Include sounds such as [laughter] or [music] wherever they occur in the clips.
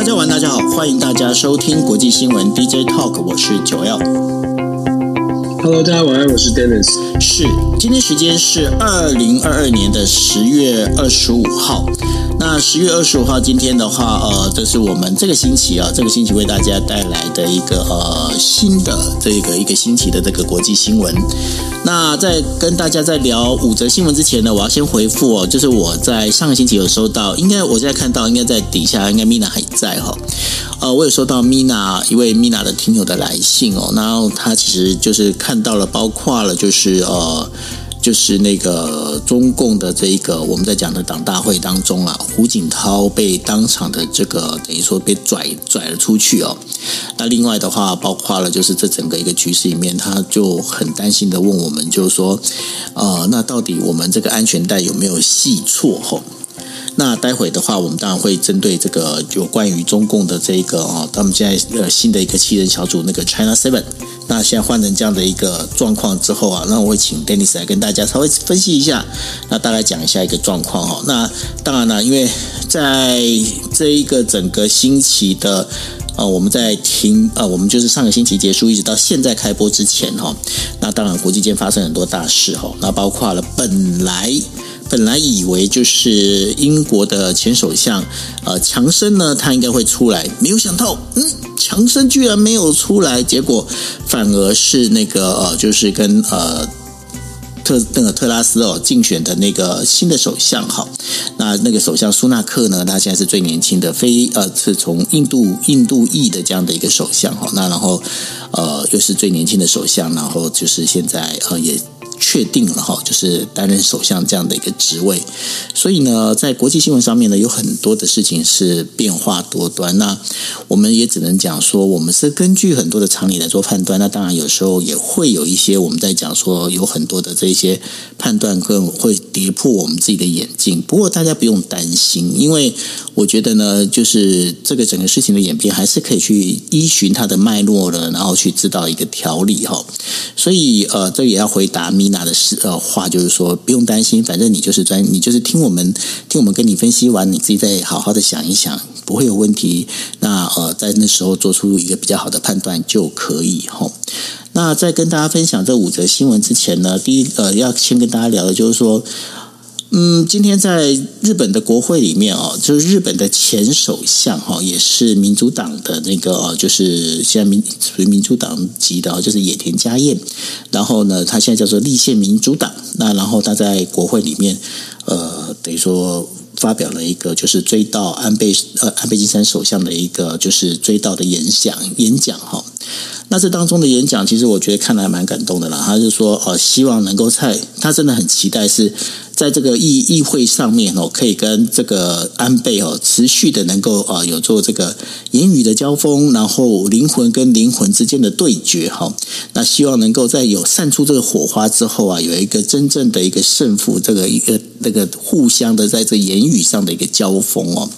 大家晚，大家好，欢迎大家收听国际新闻 DJ Talk，我是九 L。Hello，大家晚安，我是 Dennis。是，今天时间是二零二二年的十月二十五号。那十月二十五号今天的话，呃，这是我们这个星期啊，这个星期为大家带来的一个呃新的这个一个星期的这个国际新闻。那在跟大家在聊五则新闻之前呢，我要先回复哦，就是我在上个星期有收到，应该我现在看到应该在底下，应该 Mina 还在哈、呃，我有收到 Mina 一位 Mina 的听友的来信哦，然后他其实就是看到了，包括了就是呃。就是那个中共的这一个我们在讲的党大会当中啊，胡锦涛被当场的这个等于说被拽拽了出去哦。那另外的话，包括了就是这整个一个局势里面，他就很担心的问我们，就是说，呃，那到底我们这个安全带有没有系错吼？那待会的话，我们当然会针对这个有关于中共的这个哦，他们现在呃新的一个七人小组那个 China Seven。那现在换成这样的一个状况之后啊，那我会请 Dennis 来跟大家稍微分析一下，那大概讲一下一个状况哈。那当然了，因为在这一个整个星期的呃，我们在停呃，我们就是上个星期结束一直到现在开播之前哈，那当然国际间发生很多大事哈，那包括了本来。本来以为就是英国的前首相，呃，强生呢，他应该会出来，没有想到，嗯，强生居然没有出来，结果反而是那个呃，就是跟呃特那个特拉斯哦竞选的那个新的首相哈，那那个首相苏纳克呢，他现在是最年轻的，非呃是从印度印度裔的这样的一个首相哈，那然后呃又是最年轻的首相，然后就是现在呃也。确定了哈，就是担任首相这样的一个职位，所以呢，在国际新闻上面呢，有很多的事情是变化多端。那我们也只能讲说，我们是根据很多的常理来做判断。那当然，有时候也会有一些我们在讲说，有很多的这些判断更会跌破我们自己的眼镜。不过大家不用担心，因为我觉得呢，就是这个整个事情的演变，还是可以去依循它的脉络的，然后去知道一个条理哈。所以呃，这也要回答咪。那的是呃话就是说不用担心，反正你就是专，你就是听我们听我们跟你分析完，你自己再好好的想一想，不会有问题。那呃在那时候做出一个比较好的判断就可以吼。那在跟大家分享这五则新闻之前呢，第一呃要先跟大家聊的就是说。嗯，今天在日本的国会里面哦，就是日本的前首相哈，也是民主党的那个哦，就是现在民属于民主党籍的，就是野田佳彦。然后呢，他现在叫做立宪民主党。那然后他在国会里面，呃，等于说发表了一个就是追悼安倍呃安倍晋三首相的一个就是追悼的演讲演讲哈。那这当中的演讲，其实我觉得看来蛮感动的啦。他就说，呃，希望能够在，他真的很期待是在这个议议会上面哦，可以跟这个安倍哦，持续的能够啊有做这个言语的交锋，然后灵魂跟灵魂之间的对决哈。那希望能够在有散出这个火花之后啊，有一个真正的一个胜负，这个一个那个互相的在这言语上的一个交锋哦。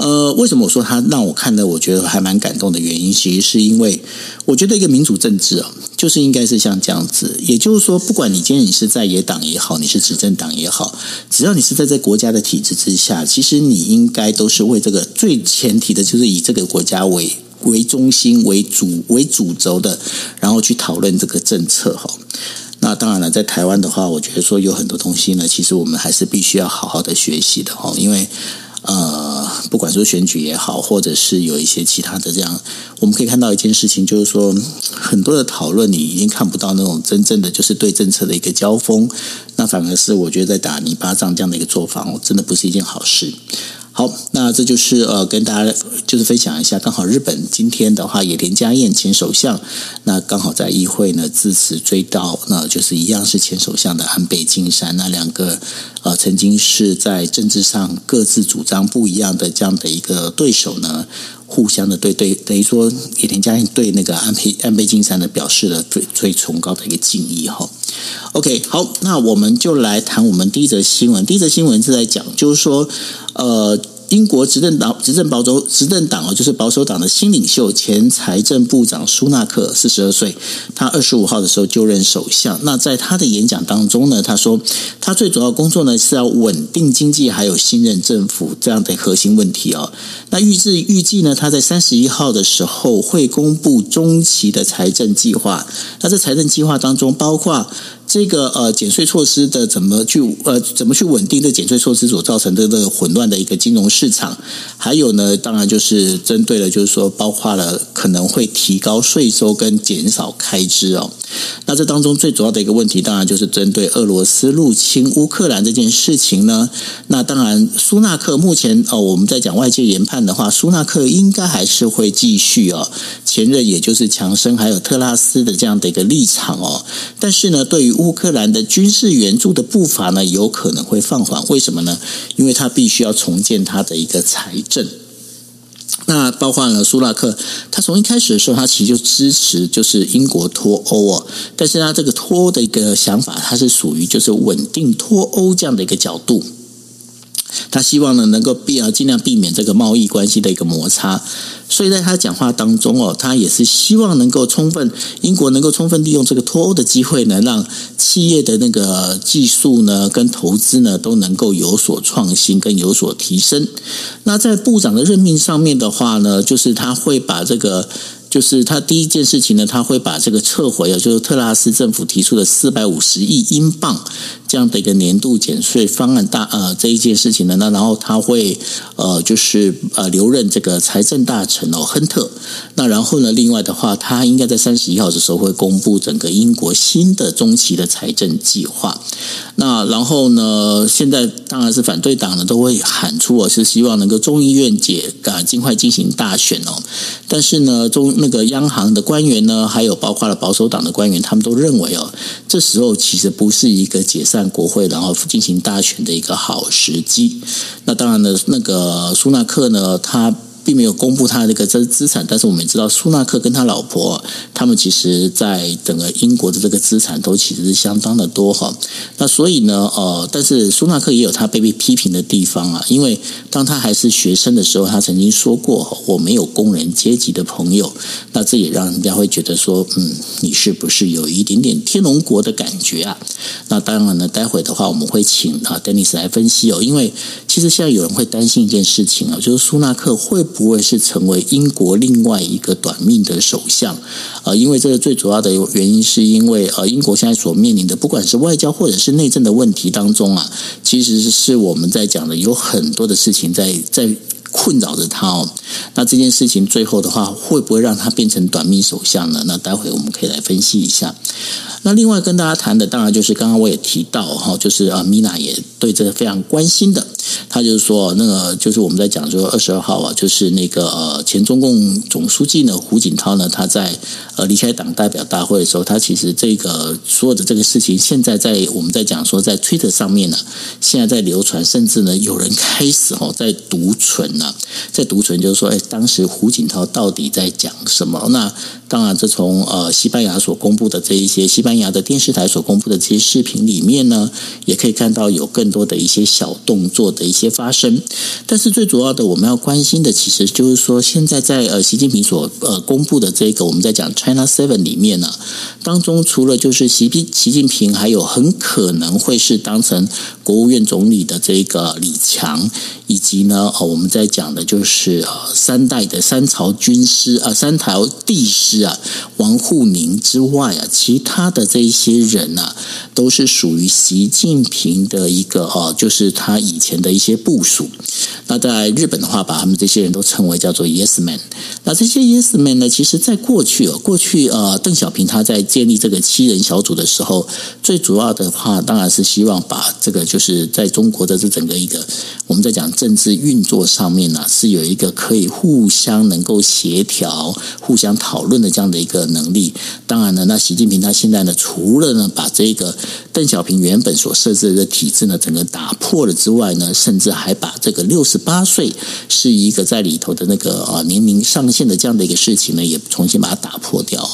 呃，为什么我说他让我看的，我觉得还蛮感动的原因，其实是因为我觉得一个民主政治啊，就是应该是像这样子。也就是说，不管你今天你是在野党也好，你是执政党也好，只要你是在这国家的体制之下，其实你应该都是为这个最前提的，就是以这个国家为为中心、为主、为主轴的，然后去讨论这个政策哈。那当然了，在台湾的话，我觉得说有很多东西呢，其实我们还是必须要好好的学习的哈，因为。呃，不管说选举也好，或者是有一些其他的这样，我们可以看到一件事情，就是说很多的讨论，你已经看不到那种真正的就是对政策的一个交锋，那反而是我觉得在打泥巴仗这样的一个做法，哦，真的不是一件好事。好，那这就是呃，跟大家就是分享一下，刚好日本今天的话，野田佳彦前首相，那刚好在议会呢致辞追悼，那就是一样是前首相的安倍晋三，那两个呃曾经是在政治上各自主张不一样的这样的一个对手呢，互相的对对，等于说野田佳彦对那个安倍安倍晋三的表示了最最崇高的一个敬意哈。OK，好，那我们就来谈我们第一则新闻，第一则新闻是在讲，就是说。呃，英国执政党执政保守执政党哦，就是保守党的新领袖前财政部长苏纳克，四十二岁，他二十五号的时候就任首相。那在他的演讲当中呢，他说他最主要工作呢是要稳定经济，还有新任政府这样的核心问题哦。那预计预计呢，他在三十一号的时候会公布中期的财政计划。那这财政计划当中包括。这个呃减税措施的怎么去呃怎么去稳定这减税措施所造成的这个混乱的一个金融市场，还有呢，当然就是针对了，就是说包括了可能会提高税收跟减少开支哦。那这当中最主要的一个问题，当然就是针对俄罗斯入侵乌克兰这件事情呢。那当然，苏纳克目前哦，我们在讲外界研判的话，苏纳克应该还是会继续哦，前任也就是强生还有特拉斯的这样的一个立场哦。但是呢，对于乌克兰的军事援助的步伐呢，有可能会放缓。为什么呢？因为他必须要重建他的一个财政。那包括了苏纳克，他从一开始的时候，他其实就支持就是英国脱欧哦。但是他这个脱欧的一个想法，他是属于就是稳定脱欧这样的一个角度。他希望呢，能够避啊，尽量避免这个贸易关系的一个摩擦。所以在他讲话当中哦，他也是希望能够充分英国能够充分利用这个脱欧的机会呢，让企业的那个技术呢跟投资呢都能够有所创新跟有所提升。那在部长的任命上面的话呢，就是他会把这个。就是他第一件事情呢，他会把这个撤回啊，就是特拉斯政府提出的四百五十亿英镑这样的一个年度减税方案大呃这一件事情呢，那然后他会呃就是呃留任这个财政大臣哦亨特，那然后呢，另外的话，他应该在三十一号的时候会公布整个英国新的中期的财政计划。那然后呢，现在当然是反对党呢都会喊出我是希望能够众议院解啊尽快进行大选哦，但是呢中。那个央行的官员呢，还有包括了保守党的官员，他们都认为哦，这时候其实不是一个解散国会然后进行大选的一个好时机。那当然呢，那个苏纳克呢，他。并没有公布他的那个资资产，但是我们也知道苏纳克跟他老婆，他们其实在整个英国的这个资产都其实是相当的多哈。那所以呢，呃，但是苏纳克也有他被被批评的地方啊，因为当他还是学生的时候，他曾经说过我没有工人阶级的朋友，那这也让人家会觉得说，嗯，你是不是有一点点天龙国的感觉啊？那当然呢，待会的话我们会请啊 Dennis 来分析哦，因为其实现在有人会担心一件事情啊，就是苏纳克会。不会是成为英国另外一个短命的首相，呃，因为这个最主要的原因是因为呃，英国现在所面临的不管是外交或者是内政的问题当中啊，其实是我们在讲的有很多的事情在在困扰着他哦。那这件事情最后的话，会不会让他变成短命首相呢？那待会我们可以来分析一下。那另外跟大家谈的，当然就是刚刚我也提到哈，就是啊，米娜也对这个非常关心的。他就是说，那个就是我们在讲说二十二号啊，就是那个呃前中共总书记呢胡锦涛呢，他在呃离开党代表大会的时候，他其实这个所有的这个事情，现在在我们在讲说在 Twitter 上面呢，现在在流传，甚至呢有人开始哦在独存呢，在独存就是说，哎，当时胡锦涛到底在讲什么？那当然，这从呃西班牙所公布的这一些西班牙的电视台所公布的这些视频里面呢，也可以看到有更多的一些小动作的一些些发生，但是最主要的我们要关心的，其实就是说，现在在呃习近平所呃公布的这个我们在讲 China Seven 里面呢，当中除了就是习近习近平，还有很可能会是当成国务院总理的这个李强，以及呢呃我们在讲的就是呃三代的三朝军师啊，三朝帝师啊，王沪宁之外啊，其他的这一些人啊，都是属于习近平的一个哦，就是他以前的一些些部署。那在日本的话，把他们这些人都称为叫做 Yes Man。那这些 Yes Man 呢，其实在过去哦，过去呃，邓小平他在建立这个七人小组的时候，最主要的话当然是希望把这个就是在中国的这整个一个我们在讲政治运作上面呢，是有一个可以互相能够协调、互相讨论的这样的一个能力。当然呢，那习近平他现在呢，除了呢把这个邓小平原本所设置的体制呢整个打破了之外呢，甚至还把这个六十八岁是一个在里头的那个啊年龄上限的这样的一个事情呢，也重新把它打破掉。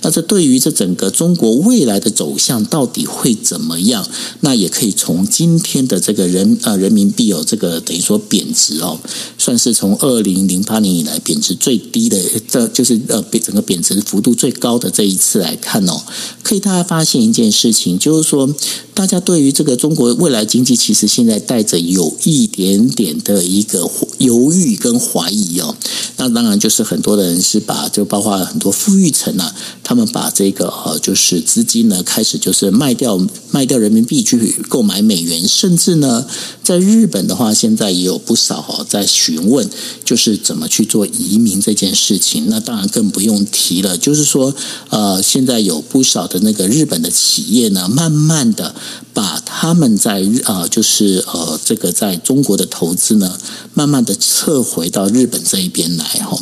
那这对于这整个中国未来的走向到底会怎么样？那也可以从今天的这个人呃人民币有这个等于说贬值哦，算是从二零零八年以来贬值最低的，这就是呃整个贬值幅度最高的这一次来看哦，可以大家发现一件事情，就是说大家对于这个中国未来经济，其实现在带着有一点点的一个犹豫跟怀疑哦。那当然就是很多的人是把就包括很多富裕层啊。他们把这个呃，就是资金呢，开始就是卖掉卖掉人民币去购买美元，甚至呢，在日本的话，现在也有不少哦在询问，就是怎么去做移民这件事情。那当然更不用提了，就是说呃，现在有不少的那个日本的企业呢，慢慢的把他们在呃，就是呃，这个在在中国的投资呢，慢慢的撤回到日本这一边来哈。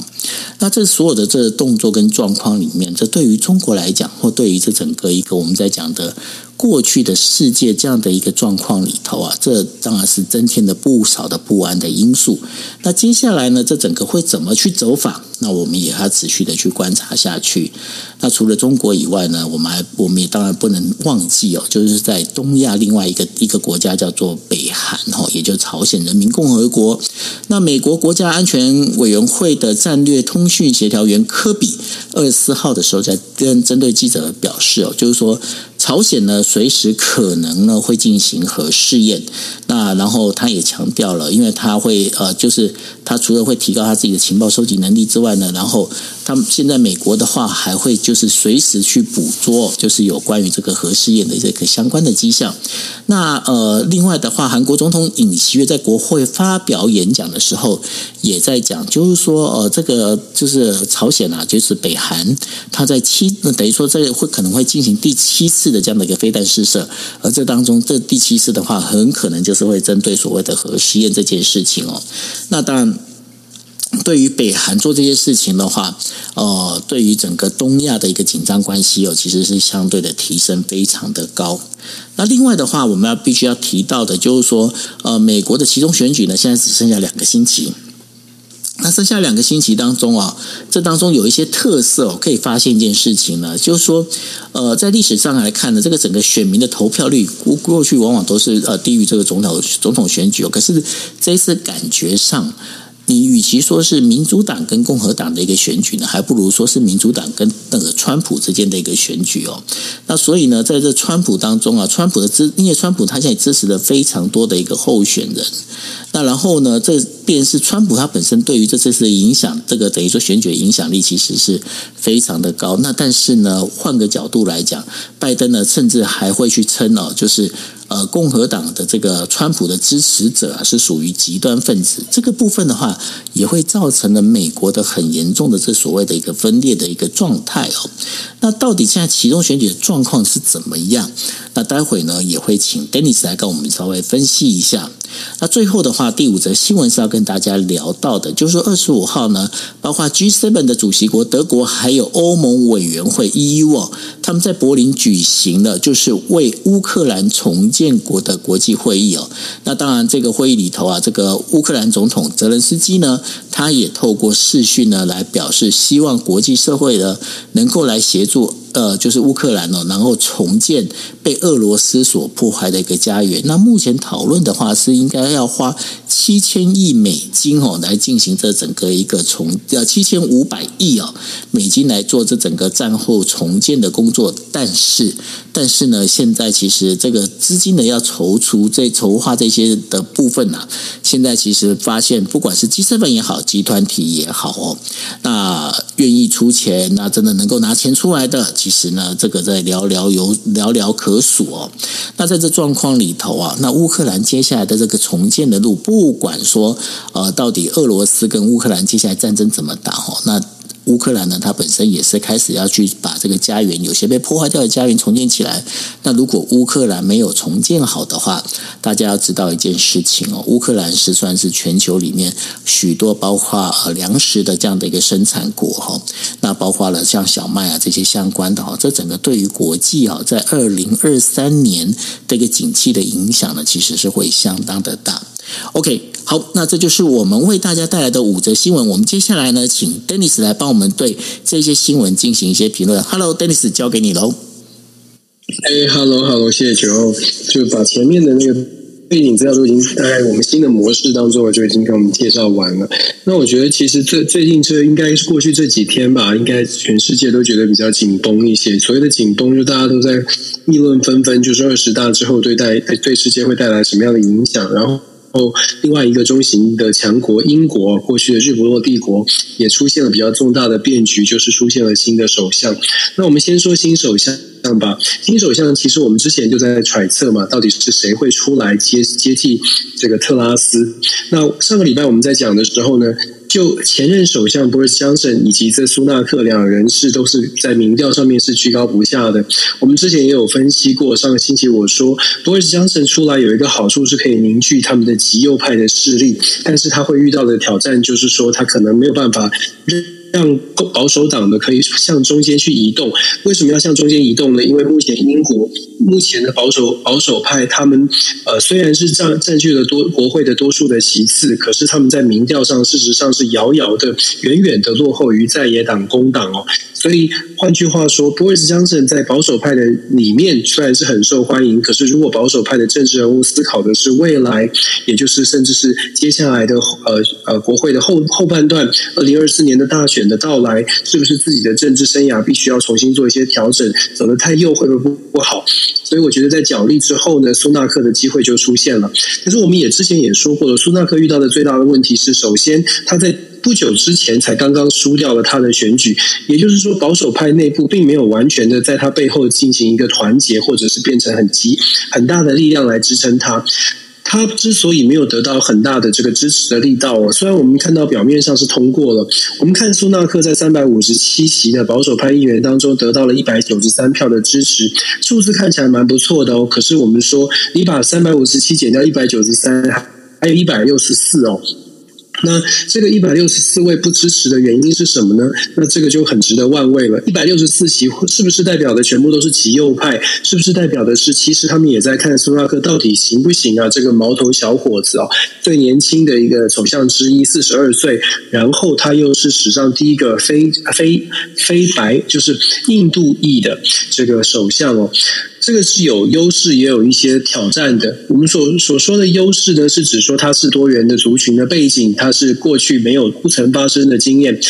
那这所有的这动作跟状况里面，这对于中国来讲，或对于这整个一个我们在讲的。过去的世界这样的一个状况里头啊，这当然是增添了不少的不安的因素。那接下来呢，这整个会怎么去走法？那我们也要持续的去观察下去。那除了中国以外呢，我们还我们也当然不能忘记哦，就是在东亚另外一个一个国家叫做北韩哦，也就是朝鲜人民共和国。那美国国家安全委员会的战略通讯协调员科比二十四号的时候在跟针对记者表示哦，就是说。朝鲜呢，随时可能呢会进行核试验。那然后他也强调了，因为他会呃，就是他除了会提高他自己的情报收集能力之外呢，然后他们现在美国的话还会就是随时去捕捉，就是有关于这个核试验的这个相关的迹象。那呃，另外的话，韩国总统尹锡悦在国会发表演讲的时候，也在讲，就是说呃，这个就是朝鲜啊，就是北韩，他在七，那等于说这个会可能会进行第七次这样的一个飞弹试射，而这当中这第七次的话，很可能就是会针对所谓的核试验这件事情哦。那当然，对于北韩做这些事情的话，呃，对于整个东亚的一个紧张关系哦，其实是相对的提升非常的高。那另外的话，我们要必须要提到的，就是说，呃，美国的其中选举呢，现在只剩下两个星期。那剩下两个星期当中啊，这当中有一些特色哦，可以发现一件事情呢，就是说，呃，在历史上来看呢，这个整个选民的投票率过过去往往都是呃低于这个总统总统选举哦，可是这一次感觉上。你与其说是民主党跟共和党的一个选举呢，还不如说是民主党跟那个川普之间的一个选举哦。那所以呢，在这川普当中啊，川普的支，因为川普他现在支持了非常多的一个候选人。那然后呢，这便是川普他本身对于这次的影响，这个等于说选举影响力其实是非常的高。那但是呢，换个角度来讲，拜登呢，甚至还会去称哦，就是。呃，共和党的这个川普的支持者啊，是属于极端分子。这个部分的话，也会造成了美国的很严重的这所谓的一个分裂的一个状态哦。那到底现在其中选举的状况是怎么样？那待会呢，也会请 Dennis 来跟我们稍微分析一下。那最后的话，第五则新闻是要跟大家聊到的，就是说二十五号呢，包括 G7 的主席国德国，还有欧盟委员会 EU 哦，他们在柏林举行了就是为乌克兰重建国的国际会议哦。那当然，这个会议里头啊，这个乌克兰总统泽连斯基呢，他也透过视讯呢来表示，希望国际社会呢能够来协助。呃，就是乌克兰哦，然后重建被俄罗斯所破坏的一个家园。那目前讨论的话，是应该要花七千亿美金哦，来进行这整个一个重，要七千五百亿哦美金来做这整个战后重建的工作。但是，但是呢，现在其实这个资金呢要筹出这筹划这些的部分呢、啊，现在其实发现，不管是 G7 也好，集团体也好哦，那愿意出钱，那真的能够拿钱出来的。其实呢，这个在寥寥有寥寥可数哦。那在这状况里头啊，那乌克兰接下来的这个重建的路，不管说呃，到底俄罗斯跟乌克兰接下来战争怎么打哦，那乌克兰呢，它本身也是开始要去把这个家园，有些被破坏掉的家园重建起来。那如果乌克兰没有重建好的话，大家要知道一件事情哦，乌克兰是算是全球里面许多包括呃粮食的这样的一个生产国哈。那包括了像小麦啊这些相关的哈，这整个对于国际啊，在二零二三年这个景气的影响呢，其实是会相当的大。OK，好，那这就是我们为大家带来的五则新闻。我们接下来呢，请 Dennis 来帮我们对这些新闻进行一些评论。Hello，Dennis，交给你喽。哎，Hello，Hello，谢谢九欧，就把前面的那个背景资料都已经大概我们新的模式当中，我就已经给我们介绍完了。那我觉得其实最最近这应该是过去这几天吧，应该全世界都觉得比较紧绷一些。所谓的紧绷，就大家都在议论纷纷，就是二十大之后对带对世界会带来什么样的影响，然后。后，另外一个中型的强国英国，过去的日不落帝国，也出现了比较重大的变局，就是出现了新的首相。那我们先说新首相吧。新首相其实我们之前就在揣测嘛，到底是谁会出来接接替这个特拉斯？那上个礼拜我们在讲的时候呢，就前任首相 Boris Johnson 以及这苏纳克两人是都是在民调上面是居高不下的。我们之前也有分析过，上个星期我说 Boris Johnson 出来有一个好处是可以凝聚他们的极右派的势力，但是他会遇到的挑战就是说他可能没有办法。让保守党的可以向中间去移动，为什么要向中间移动呢？因为目前英国目前的保守保守派，他们呃虽然是占占据了多国会的多数的席次，可是他们在民调上事实上是遥遥的、远远的落后于在野党工党哦。所以换句话说 boss 先生在保守派的里面虽然是很受欢迎，可是如果保守派的政治人物思考的是未来，也就是甚至是接下来的呃呃国会的后后半段，二零二四年的大选。的到来，是不是自己的政治生涯必须要重新做一些调整？走得太右会不会不不好？所以我觉得在角力之后呢，苏纳克的机会就出现了。可是我们也之前也说过了，苏纳克遇到的最大的问题是，首先他在不久之前才刚刚输掉了他的选举，也就是说保守派内部并没有完全的在他背后进行一个团结，或者是变成很急很大的力量来支撑他。他之所以没有得到很大的这个支持的力道哦，虽然我们看到表面上是通过了，我们看苏纳克在三百五十七席的保守派议员当中得到了一百九十三票的支持，数字看起来蛮不错的哦。可是我们说，你把三百五十七减掉一百九十三，还有一百六十四哦。那这个一百六十四位不支持的原因是什么呢？那这个就很值得玩味了。一百六十四席是不是代表的全部都是极右派？是不是代表的是其实他们也在看苏纳克到底行不行啊？这个毛头小伙子哦，最年轻的一个首相之一，四十二岁，然后他又是史上第一个非非非白，就是印度裔的这个首相哦。这个是有优势，也有一些挑战的。我们所所说的优势呢，是指说它是多元的族群的背景，它是过去没有不曾发生的经验。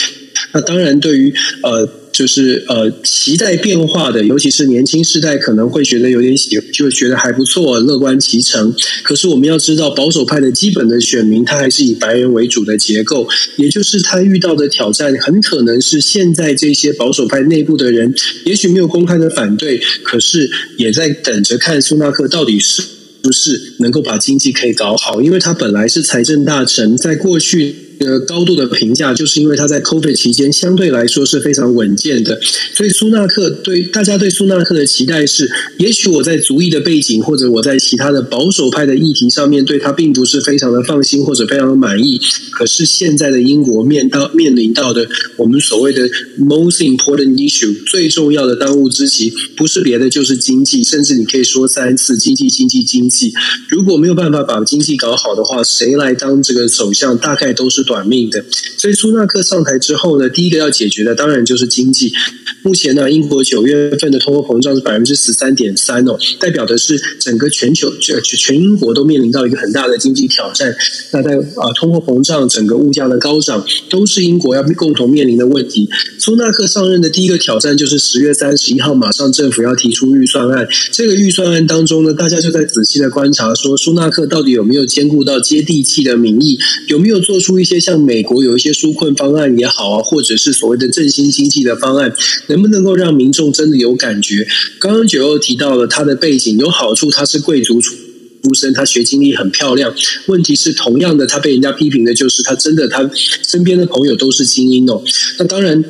那当然，对于呃。就是呃，期待变化的，尤其是年轻世代可能会觉得有点喜，就觉得还不错，乐观其成。可是我们要知道，保守派的基本的选民，他还是以白人为主的结构，也就是他遇到的挑战，很可能是现在这些保守派内部的人，也许没有公开的反对，可是也在等着看苏纳克到底是不是能够把经济可以搞好，因为他本来是财政大臣，在过去。呃，高度的评价，就是因为他在 COVID 期间相对来说是非常稳健的，所以苏纳克对大家对苏纳克的期待是，也许我在族裔的背景或者我在其他的保守派的议题上面对他并不是非常的放心或者非常的满意，可是现在的英国面到面临到的我们所谓的 most important issue 最重要的当务之急，不是别的就是经济，甚至你可以说三次经济经济经济，如果没有办法把经济搞好的话，谁来当这个首相，大概都是。短命的，所以苏纳克上台之后呢，第一个要解决的当然就是经济。目前呢，英国九月份的通货膨胀是百分之十三点三哦，代表的是整个全球、全全英国都面临到一个很大的经济挑战。那在啊，通货膨胀、整个物价的高涨，都是英国要共同面临的问题。苏纳克上任的第一个挑战就是十月三十一号，马上政府要提出预算案。这个预算案当中呢，大家就在仔细的观察，说苏纳克到底有没有兼顾到接地气的民意，有没有做出一些。像美国有一些纾困方案也好啊，或者是所谓的振兴经济的方案，能不能够让民众真的有感觉？刚刚九又提到了他的背景有好处，他是贵族出出身，他学经历很漂亮。问题是同样的，他被人家批评的就是他真的他身边的朋友都是精英哦。那当然。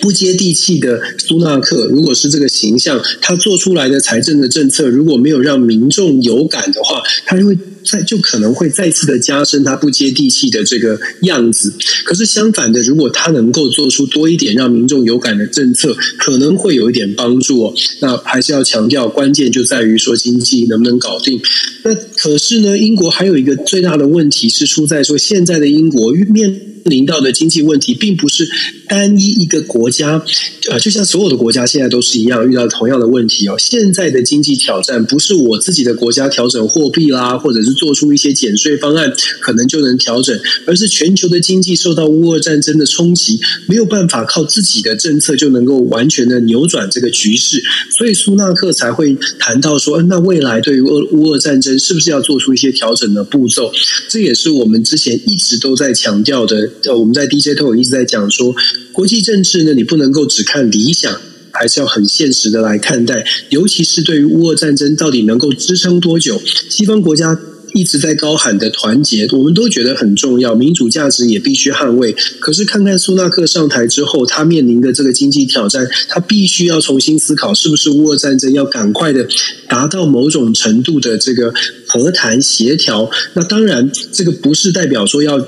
不接地气的苏纳克，如果是这个形象，他做出来的财政的政策如果没有让民众有感的话，他就会再就可能会再次的加深他不接地气的这个样子。可是相反的，如果他能够做出多一点让民众有感的政策，可能会有一点帮助哦。那还是要强调，关键就在于说经济能不能搞定。那可是呢，英国还有一个最大的问题是出在说，现在的英国面。临到的经济问题，并不是单一一个国家，呃，就像所有的国家现在都是一样遇到同样的问题哦。现在的经济挑战不是我自己的国家调整货币啦，或者是做出一些减税方案可能就能调整，而是全球的经济受到乌俄战争的冲击，没有办法靠自己的政策就能够完全的扭转这个局势，所以苏纳克才会谈到说，那未来对于俄乌俄战争是不是要做出一些调整的步骤？这也是我们之前一直都在强调的。我们在 DJ Talk 一直在讲说，国际政治呢，你不能够只看理想，还是要很现实的来看待。尤其是对于乌俄战争到底能够支撑多久，西方国家。一直在高喊的团结，我们都觉得很重要，民主价值也必须捍卫。可是看看苏纳克上台之后，他面临的这个经济挑战，他必须要重新思考，是不是乌俄战争要赶快的达到某种程度的这个和谈协调？那当然，这个不是代表说要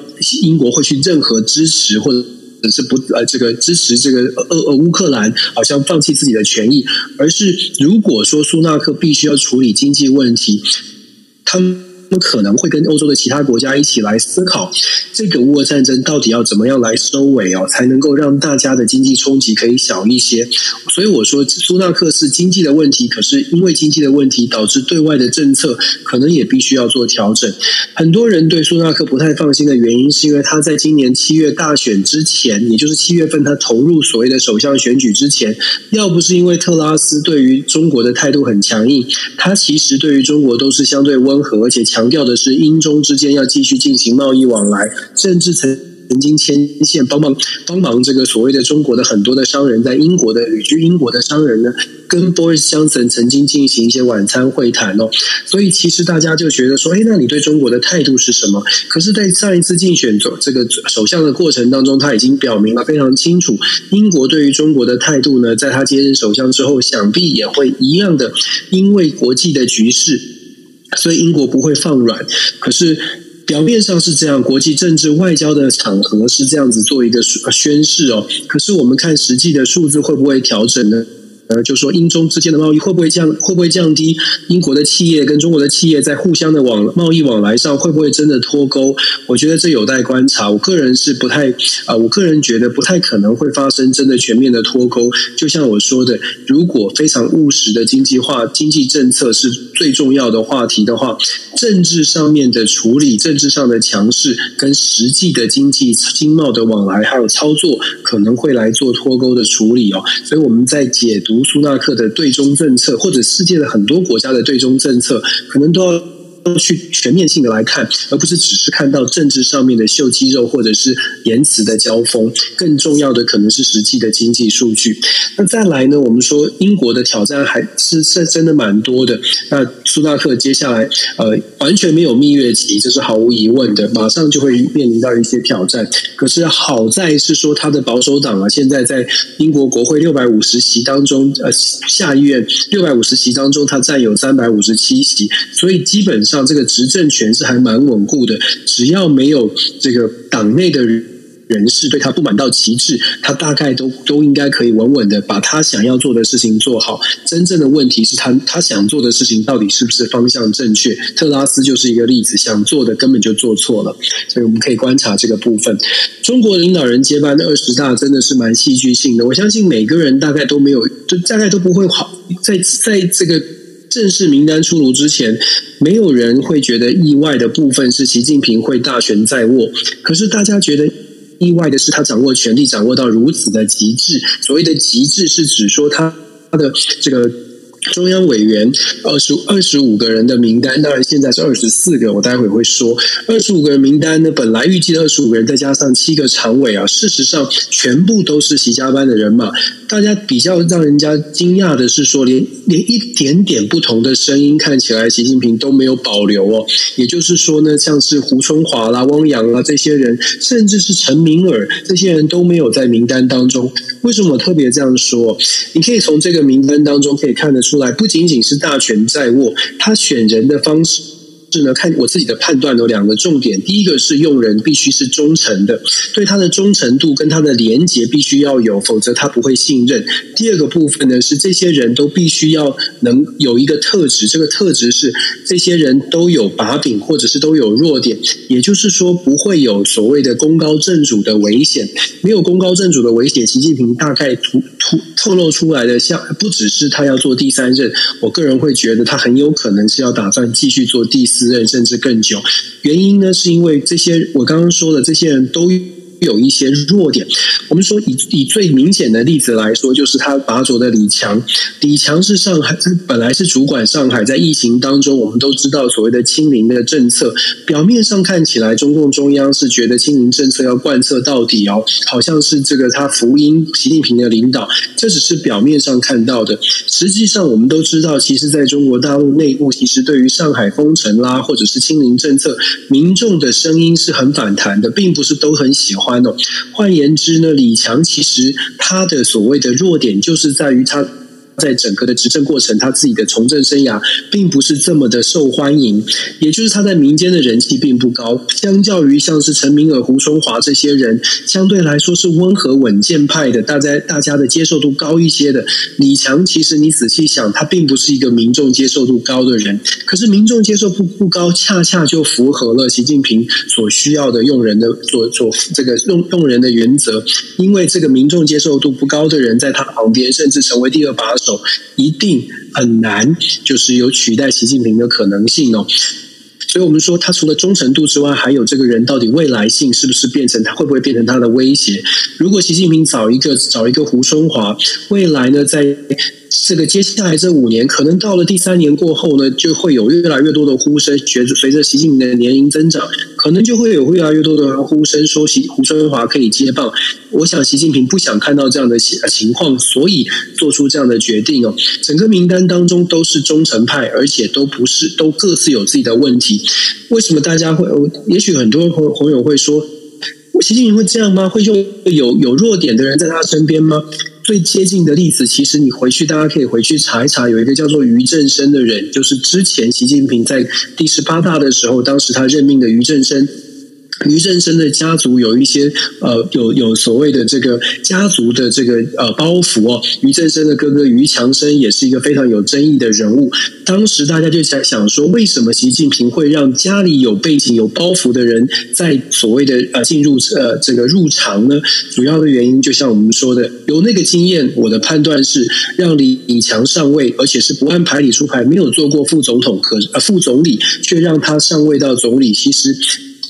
英国会去任何支持，或者是不呃这个支持这个呃呃乌克兰，好像放弃自己的权益，而是如果说苏纳克必须要处理经济问题，他们。可能会跟欧洲的其他国家一起来思考，这个乌俄战争到底要怎么样来收尾哦，才能够让大家的经济冲击可以小一些。所以我说，苏纳克是经济的问题，可是因为经济的问题，导致对外的政策可能也必须要做调整。很多人对苏纳克不太放心的原因，是因为他在今年七月大选之前，也就是七月份他投入所谓的首相选举之前，要不是因为特拉斯对于中国的态度很强硬，他其实对于中国都是相对温和而且强。强调的是，英中之间要继续进行贸易往来，甚至曾曾经牵线帮忙帮忙这个所谓的中国的很多的商人，在英国的旅居英国的商人呢，跟 Boris Johnson 曾经进行一些晚餐会谈哦。所以其实大家就觉得说，哎，那你对中国的态度是什么？可是，在上一次竞选这个首相的过程当中，他已经表明了非常清楚，英国对于中国的态度呢，在他接任首相之后，想必也会一样的，因为国际的局势。所以英国不会放软，可是表面上是这样，国际政治外交的场合是这样子做一个宣誓哦。可是我们看实际的数字会不会调整呢？呃，就说英中之间的贸易会不会降？会不会降低？英国的企业跟中国的企业在互相的往贸易往来上，会不会真的脱钩？我觉得这有待观察。我个人是不太啊、我个人觉得不太可能会发生真的全面的脱钩。就像我说的，如果非常务实的经济化、经济政策是最重要的话题的话，政治上面的处理、政治上的强势跟实际的经济经贸的往来还有操作，可能会来做脱钩的处理哦。所以我们在解读。卢苏纳克的对中政策，或者世界的很多国家的对中政策，可能都要。都去全面性的来看，而不是只是看到政治上面的秀肌肉或者是言辞的交锋。更重要的可能是实际的经济数据。那再来呢？我们说英国的挑战还是是真的蛮多的。那苏纳克接下来呃完全没有蜜月期，这是毫无疑问的，马上就会面临到一些挑战。可是好在是说他的保守党啊，现在在英国国会六百五十席当中，呃下议院六百五十席当中，他占有三百五十七席，所以基本上。像这个执政权是还蛮稳固的，只要没有这个党内的人士对他不满到极致，他大概都都应该可以稳稳的把他想要做的事情做好。真正的问题是他他想做的事情到底是不是方向正确？特拉斯就是一个例子，想做的根本就做错了，所以我们可以观察这个部分。中国领导人接班的二十大真的是蛮戏剧性的，我相信每个人大概都没有，就大概都不会好在在这个。正式名单出炉之前，没有人会觉得意外的部分是习近平会大权在握。可是大家觉得意外的是，他掌握权力掌握到如此的极致。所谓的极致，是指说他他的这个中央委员二十二十五个人的名单，当然现在是二十四个，我待会会说二十五个人名单呢，本来预计的二十五个人，再加上七个常委啊，事实上全部都是习家班的人马。大家比较让人家惊讶的是说，连连一点点不同的声音看起来，习近平都没有保留哦。也就是说呢，像是胡春华啦、汪洋啦这些人，甚至是陈敏尔这些人都没有在名单当中。为什么我特别这样说？你可以从这个名单当中可以看得出出来，不仅仅是大权在握，他选人的方式。是呢，看我自己的判断有两个重点。第一个是用人必须是忠诚的，对他的忠诚度跟他的廉洁必须要有，否则他不会信任。第二个部分呢，是这些人都必须要能有一个特质，这个特质是这些人都有把柄，或者是都有弱点，也就是说不会有所谓的功高震主的危险。没有功高震主的危险，习近平大概突突透露出来的，像不只是他要做第三任，我个人会觉得他很有可能是要打算继续做第四甚至更久。原因呢，是因为这些我刚刚说的这些人都。有一些弱点，我们说以以最明显的例子来说，就是他拔擢的李强。李强是上海，本来是主管上海，在疫情当中，我们都知道所谓的清零的政策，表面上看起来，中共中央是觉得清零政策要贯彻到底哦，好像是这个他福音习近平的领导，这只是表面上看到的。实际上，我们都知道，其实在中国大陆内部，其实对于上海封城啦，或者是清零政策，民众的声音是很反弹的，并不是都很喜欢。换言之呢，李强其实他的所谓的弱点，就是在于他。在整个的执政过程，他自己的从政生涯并不是这么的受欢迎，也就是他在民间的人气并不高。相较于像是陈敏尔、胡春华这些人，相对来说是温和稳健派的，大家大家的接受度高一些的。李强其实你仔细想，他并不是一个民众接受度高的人，可是民众接受度不高，恰恰就符合了习近平所需要的用人的所所这个用用人的原则，因为这个民众接受度不高的人在他旁边，甚至成为第二把。一定很难，就是有取代习近平的可能性哦。所以我们说，他除了忠诚度之外，还有这个人到底未来性是不是变成他会不会变成他的威胁？如果习近平找一个找一个胡春华，未来呢，在。这个接下来这五年，可能到了第三年过后呢，就会有越来越多的呼声。随着随着习近平的年龄增长，可能就会有越来越多的人呼声说习胡春华可以接棒。我想习近平不想看到这样的情况，所以做出这样的决定哦。整个名单当中都是忠诚派，而且都不是都各自有自己的问题。为什么大家会？也许很多朋朋友会说，习近平会这样吗？会用有有弱点的人在他身边吗？最接近的例子，其实你回去，大家可以回去查一查，有一个叫做俞正声的人，就是之前习近平在第十八大的时候，当时他任命的俞正声。俞正声的家族有一些呃，有有所谓的这个家族的这个呃包袱哦。俞正声的哥哥俞强生也是一个非常有争议的人物。当时大家就在想说，为什么习近平会让家里有背景、有包袱的人在所谓的呃进入呃这个入常呢？主要的原因就像我们说的，有那个经验。我的判断是，让李李强上位，而且是不按牌理出牌，没有做过副总统，可呃副总理却让他上位到总理，其实。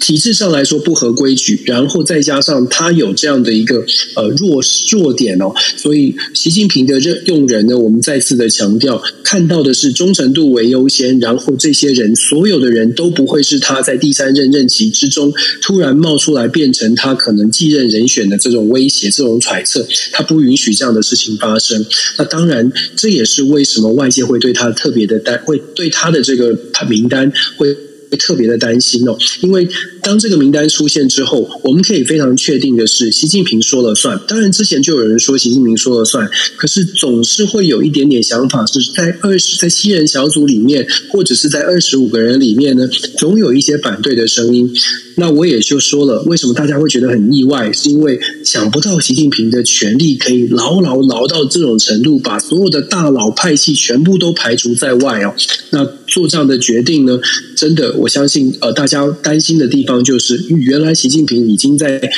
体制上来说不合规矩，然后再加上他有这样的一个呃弱弱点哦，所以习近平的任用人呢，我们再次的强调，看到的是忠诚度为优先，然后这些人所有的人都不会是他在第三任任期之中突然冒出来变成他可能继任人选的这种威胁、这种揣测，他不允许这样的事情发生。那当然，这也是为什么外界会对他特别的担，会对他的这个名单会。特别的担心哦，因为当这个名单出现之后，我们可以非常确定的是，习近平说了算。当然，之前就有人说习近平说了算，可是总是会有一点点想法，是在二十在七人小组里面，或者是在二十五个人里面呢，总有一些反对的声音。那我也就说了，为什么大家会觉得很意外？是因为想不到习近平的权力可以牢牢牢到这种程度，把所有的大佬派系全部都排除在外哦。那做这样的决定呢，真的，我相信呃，大家担心的地方就是，原来习近平已经在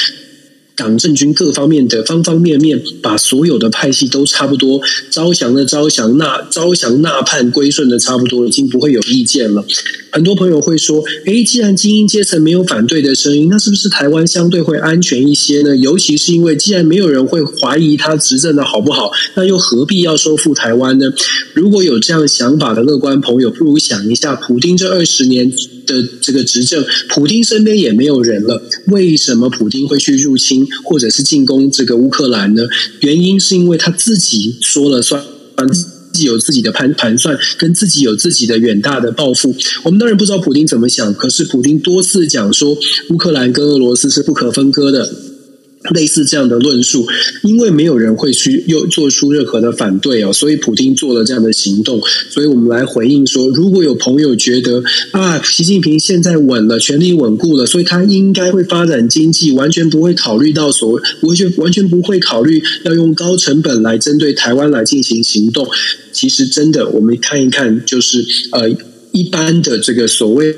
党政军各方面的方方面面，把所有的派系都差不多招降的招降，纳招降纳叛归顺的差不多，已经不会有意见了。很多朋友会说：“诶，既然精英阶层没有反对的声音，那是不是台湾相对会安全一些呢？尤其是因为既然没有人会怀疑他执政的好不好，那又何必要收复台湾呢？”如果有这样想法的乐观朋友，不如想一下，普丁这二十年的这个执政，普京身边也没有人了，为什么普京会去入侵或者是进攻这个乌克兰呢？原因是因为他自己说了算。自己有自己的盘盘算，跟自己有自己的远大的抱负。我们当然不知道普京怎么想，可是普京多次讲说，乌克兰跟俄罗斯是不可分割的。类似这样的论述，因为没有人会去又做出任何的反对哦，所以普京做了这样的行动。所以我们来回应说，如果有朋友觉得啊，习近平现在稳了，权力稳固了，所以他应该会发展经济，完全不会考虑到所谓，完全完全不会考虑要用高成本来针对台湾来进行行动。其实真的，我们看一看，就是呃，一般的这个所谓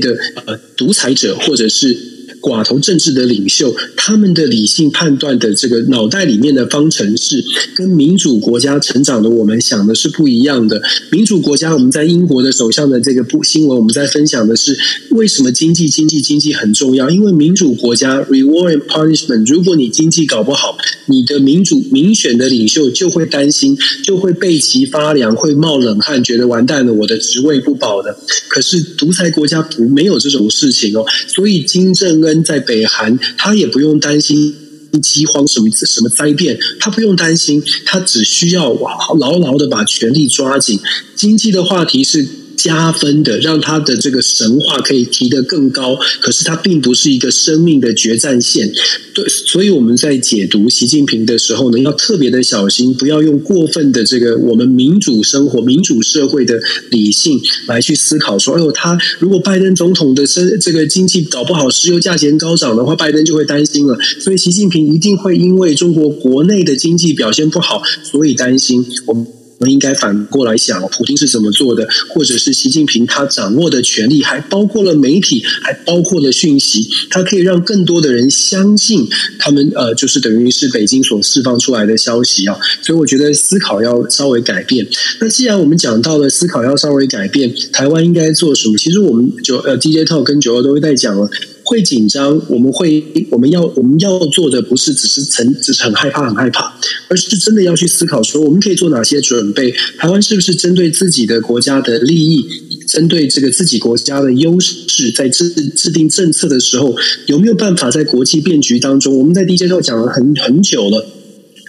的呃独裁者，或者是。寡头政治的领袖，他们的理性判断的这个脑袋里面的方程式，跟民主国家成长的我们想的是不一样的。民主国家，我们在英国的首相的这个部新闻，我们在分享的是为什么经济、经济、经济很重要？因为民主国家 reward punishment，如果你经济搞不好，你的民主民选的领袖就会担心，就会背脊发凉，会冒冷汗，觉得完蛋了，我的职位不保的。可是独裁国家不没有这种事情哦，所以金正恩。在北韩，他也不用担心饥荒什么什么灾变，他不用担心，他只需要牢牢的把权力抓紧。经济的话题是。加分的，让他的这个神话可以提得更高。可是它并不是一个生命的决战线，对，所以我们在解读习近平的时候呢，要特别的小心，不要用过分的这个我们民主生活、民主社会的理性来去思考说，哎呦，他如果拜登总统的生这个经济搞不好，石油价钱高涨的话，拜登就会担心了。所以习近平一定会因为中国国内的经济表现不好，所以担心我们。我们应该反过来想，普京是怎么做的，或者是习近平他掌握的权力，还包括了媒体，还包括了讯息，他可以让更多的人相信他们呃，就是等于是北京所释放出来的消息啊。所以我觉得思考要稍微改变。那既然我们讲到了思考要稍微改变，台湾应该做什么？其实我们就呃 DJ Talk 跟九二都会在讲了。会紧张，我们会，我们要，我们要做的不是只是曾，只是很害怕，很害怕，而是真的要去思考说，我们可以做哪些准备？台湾是不是针对自己的国家的利益，针对这个自己国家的优势，在制制定政策的时候，有没有办法在国际变局当中？我们在第一阶段讲了很很久了。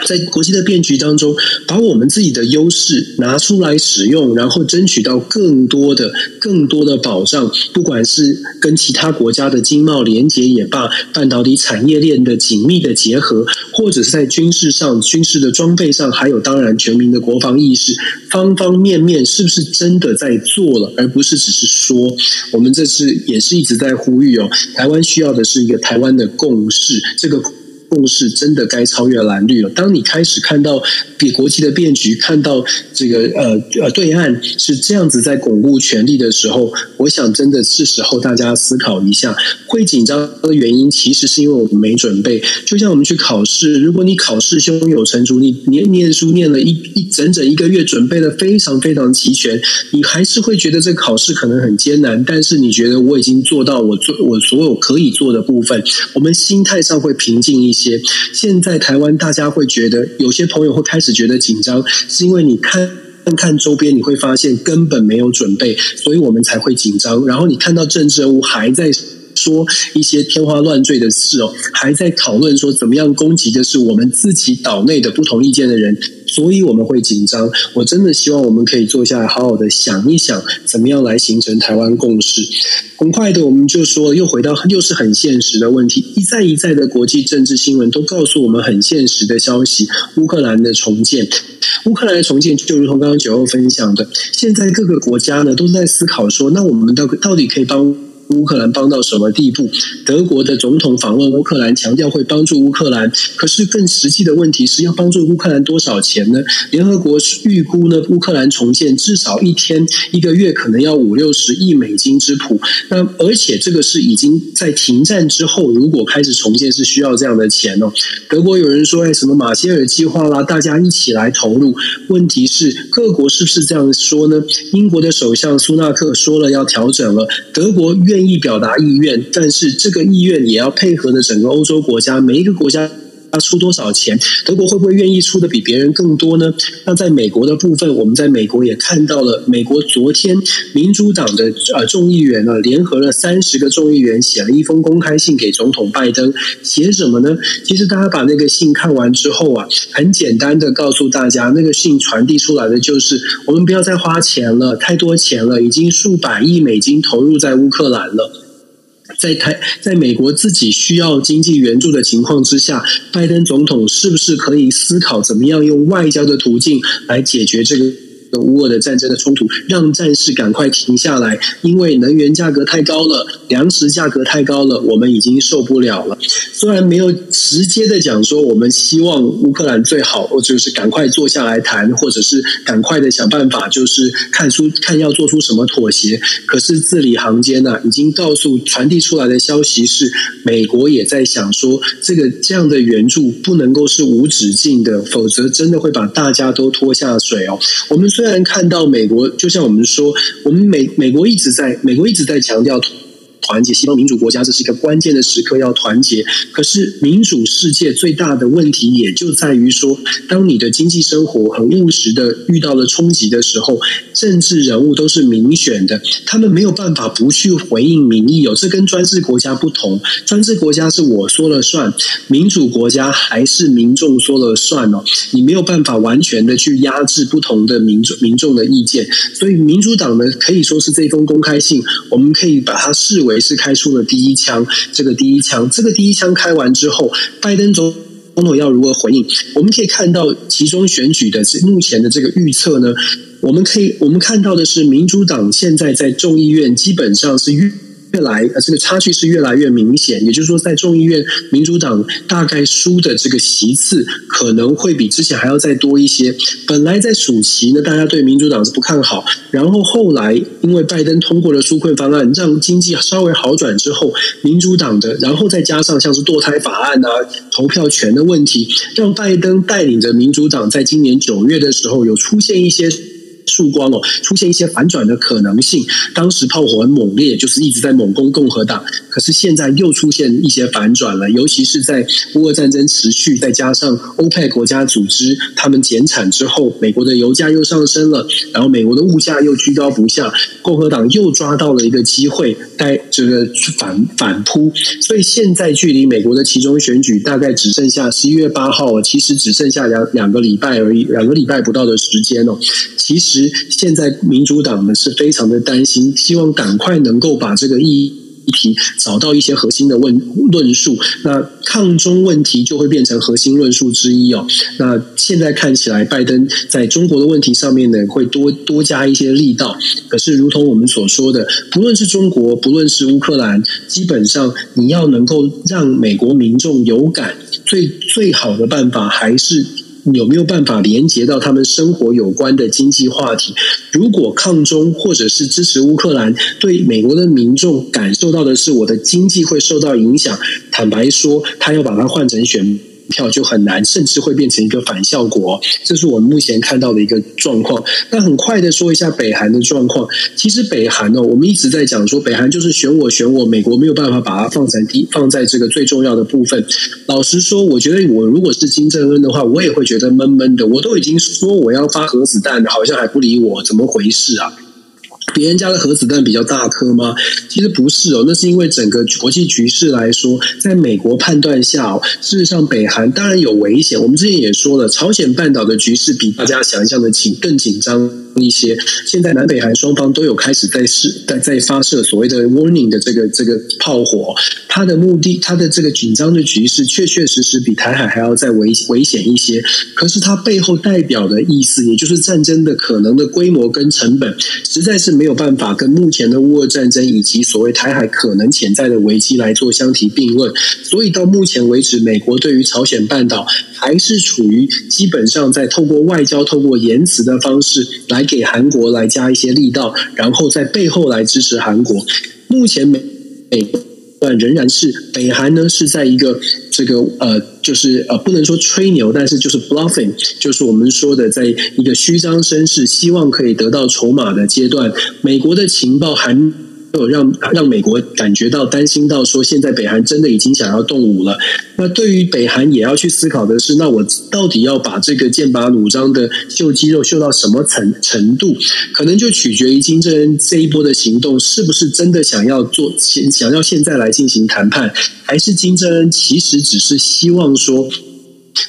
在国际的变局当中，把我们自己的优势拿出来使用，然后争取到更多的、更多的保障。不管是跟其他国家的经贸连结也罢，半导体产业链的紧密的结合，或者是在军事上、军事的装备上，还有当然全民的国防意识，方方面面是不是真的在做了，而不是只是说？我们这是也是一直在呼吁哦，台湾需要的是一个台湾的共识，这个。共识真的该超越蓝绿了。当你开始看到比国际的变局，看到这个呃呃对岸是这样子在巩固权力的时候，我想真的是时候大家思考一下。会紧张的原因，其实是因为我们没准备。就像我们去考试，如果你考试胸有成竹，你念念书念了一一整整一个月，准备的非常非常齐全，你还是会觉得这考试可能很艰难。但是你觉得我已经做到我做我所有可以做的部分，我们心态上会平静一些。现在台湾大家会觉得，有些朋友会开始觉得紧张，是因为你看看周边，你会发现根本没有准备，所以我们才会紧张。然后你看到政治人物还在说一些天花乱坠的事哦，还在讨论说怎么样攻击的是我们自己岛内的不同意见的人。所以我们会紧张，我真的希望我们可以坐下来好好的想一想，怎么样来形成台湾共识。很快的，我们就说又回到又是很现实的问题，一再一再的国际政治新闻都告诉我们很现实的消息：乌克兰的重建，乌克兰的重建就如同刚刚九欧分享的，现在各个国家呢都在思考说，那我们到到底可以帮。乌克兰帮到什么地步？德国的总统访问乌克兰，强调会帮助乌克兰。可是更实际的问题是要帮助乌克兰多少钱呢？联合国预估呢，乌克兰重建至少一天一个月可能要五六十亿美金之谱。那而且这个是已经在停战之后，如果开始重建是需要这样的钱哦。德国有人说，哎，什么马歇尔计划啦，大家一起来投入。问题是各国是不是这样说呢？英国的首相苏纳克说了要调整了，德国愿意表达意愿，但是这个意愿也要配合的整个欧洲国家，每一个国家。他出多少钱？德国会不会愿意出的比别人更多呢？那在美国的部分，我们在美国也看到了，美国昨天民主党的呃众议员呢，联合了三十个众议员写了一封公开信给总统拜登，写什么呢？其实大家把那个信看完之后啊，很简单的告诉大家，那个信传递出来的就是，我们不要再花钱了，太多钱了，已经数百亿美金投入在乌克兰了。在台，在美国自己需要经济援助的情况之下，拜登总统是不是可以思考怎么样用外交的途径来解决这个？乌俄的战争的冲突，让战事赶快停下来，因为能源价格太高了，粮食价格太高了，我们已经受不了了。虽然没有直接的讲说，我们希望乌克兰最好，或者是赶快坐下来谈，或者是赶快的想办法，就是看出看要做出什么妥协。可是字里行间呢、已经告诉传递出来的消息是，美国也在想说，这个这样的援助不能够是无止境的，否则真的会把大家都拖下水哦。我们说。虽然看到美国，就像我们说，我们美美国一直在美国一直在强调。团结西方民主国家，这是一个关键的时刻，要团结。可是民主世界最大的问题也就在于说，当你的经济生活很务实的遇到了冲击的时候，政治人物都是民选的，他们没有办法不去回应民意哦。这跟专制国家不同，专制国家是我说了算，民主国家还是民众说了算哦。你没有办法完全的去压制不同的民众民众的意见，所以民主党呢，可以说是这封公开信，我们可以把它视为。为是开出了第一枪，这个第一枪，这个第一枪开完之后，拜登总统要如何回应？我们可以看到其中选举的目前的这个预测呢，我们可以我们看到的是，民主党现在在众议院基本上是越。越来，呃，这个差距是越来越明显。也就是说，在众议院，民主党大概输的这个席次可能会比之前还要再多一些。本来在暑期呢，大家对民主党是不看好，然后后来因为拜登通过了纾困方案，让经济稍微好转之后，民主党的，然后再加上像是堕胎法案啊、投票权的问题，让拜登带领着民主党在今年九月的时候有出现一些。曙光哦，出现一些反转的可能性。当时炮火很猛烈，就是一直在猛攻共和党。可是现在又出现一些反转了，尤其是在乌俄战争持续，再加上欧佩国家组织他们减产之后，美国的油价又上升了，然后美国的物价又居高不下，共和党又抓到了一个机会，带这个反反扑。所以现在距离美国的期中选举大概只剩下十一月八号，其实只剩下两两个礼拜而已，两个礼拜不到的时间哦。其实。其实现在民主党呢是非常的担心，希望赶快能够把这个议题找到一些核心的问论述。那抗中问题就会变成核心论述之一哦。那现在看起来，拜登在中国的问题上面呢，会多多加一些力道。可是，如同我们所说的，不论是中国，不论是乌克兰，基本上你要能够让美国民众有感，最最好的办法还是。有没有办法连接到他们生活有关的经济话题？如果抗中或者是支持乌克兰，对美国的民众感受到的是我的经济会受到影响，坦白说，他要把它换成选票就很难，甚至会变成一个反效果。这是我们目前看到的一个状况。那很快的说一下北韩的状况。其实北韩哦，我们一直在讲说北韩就是选我选我，美国没有办法把它放在第放在这个最重要的部分。老实说，我觉得我如果是金正恩的话，我也会觉得闷闷的。我都已经说我要发核子弹，好像还不理我，怎么回事啊？别人家的核子弹比较大颗吗？其实不是哦，那是因为整个国际局势来说，在美国判断下哦，事实上北韩当然有危险。我们之前也说了，朝鲜半岛的局势比大家想象的紧更紧张。一些。现在南北韩双方都有开始在试在在发射所谓的 warning 的这个这个炮火，它的目的，它的这个紧张的局势确确实实比台海还要再危危险一些。可是它背后代表的意思，也就是战争的可能的规模跟成本，实在是没有办法跟目前的乌俄战争以及所谓台海可能潜在的危机来做相提并论。所以到目前为止，美国对于朝鲜半岛还是处于基本上在透过外交、透过言辞的方式来给韩国来加一些力道，然后在背后来支持韩国。目前美美段仍然是北韩呢是在一个这个呃，就是呃不能说吹牛，但是就是 bluffing，就是我们说的在一个虚张声势，希望可以得到筹码的阶段。美国的情报还。有让让美国感觉到担心到说，现在北韩真的已经想要动武了。那对于北韩也要去思考的是，那我到底要把这个剑拔弩张的秀肌肉秀到什么程程度？可能就取决于金正恩这一波的行动是不是真的想要做，想要现在来进行谈判，还是金正恩其实只是希望说。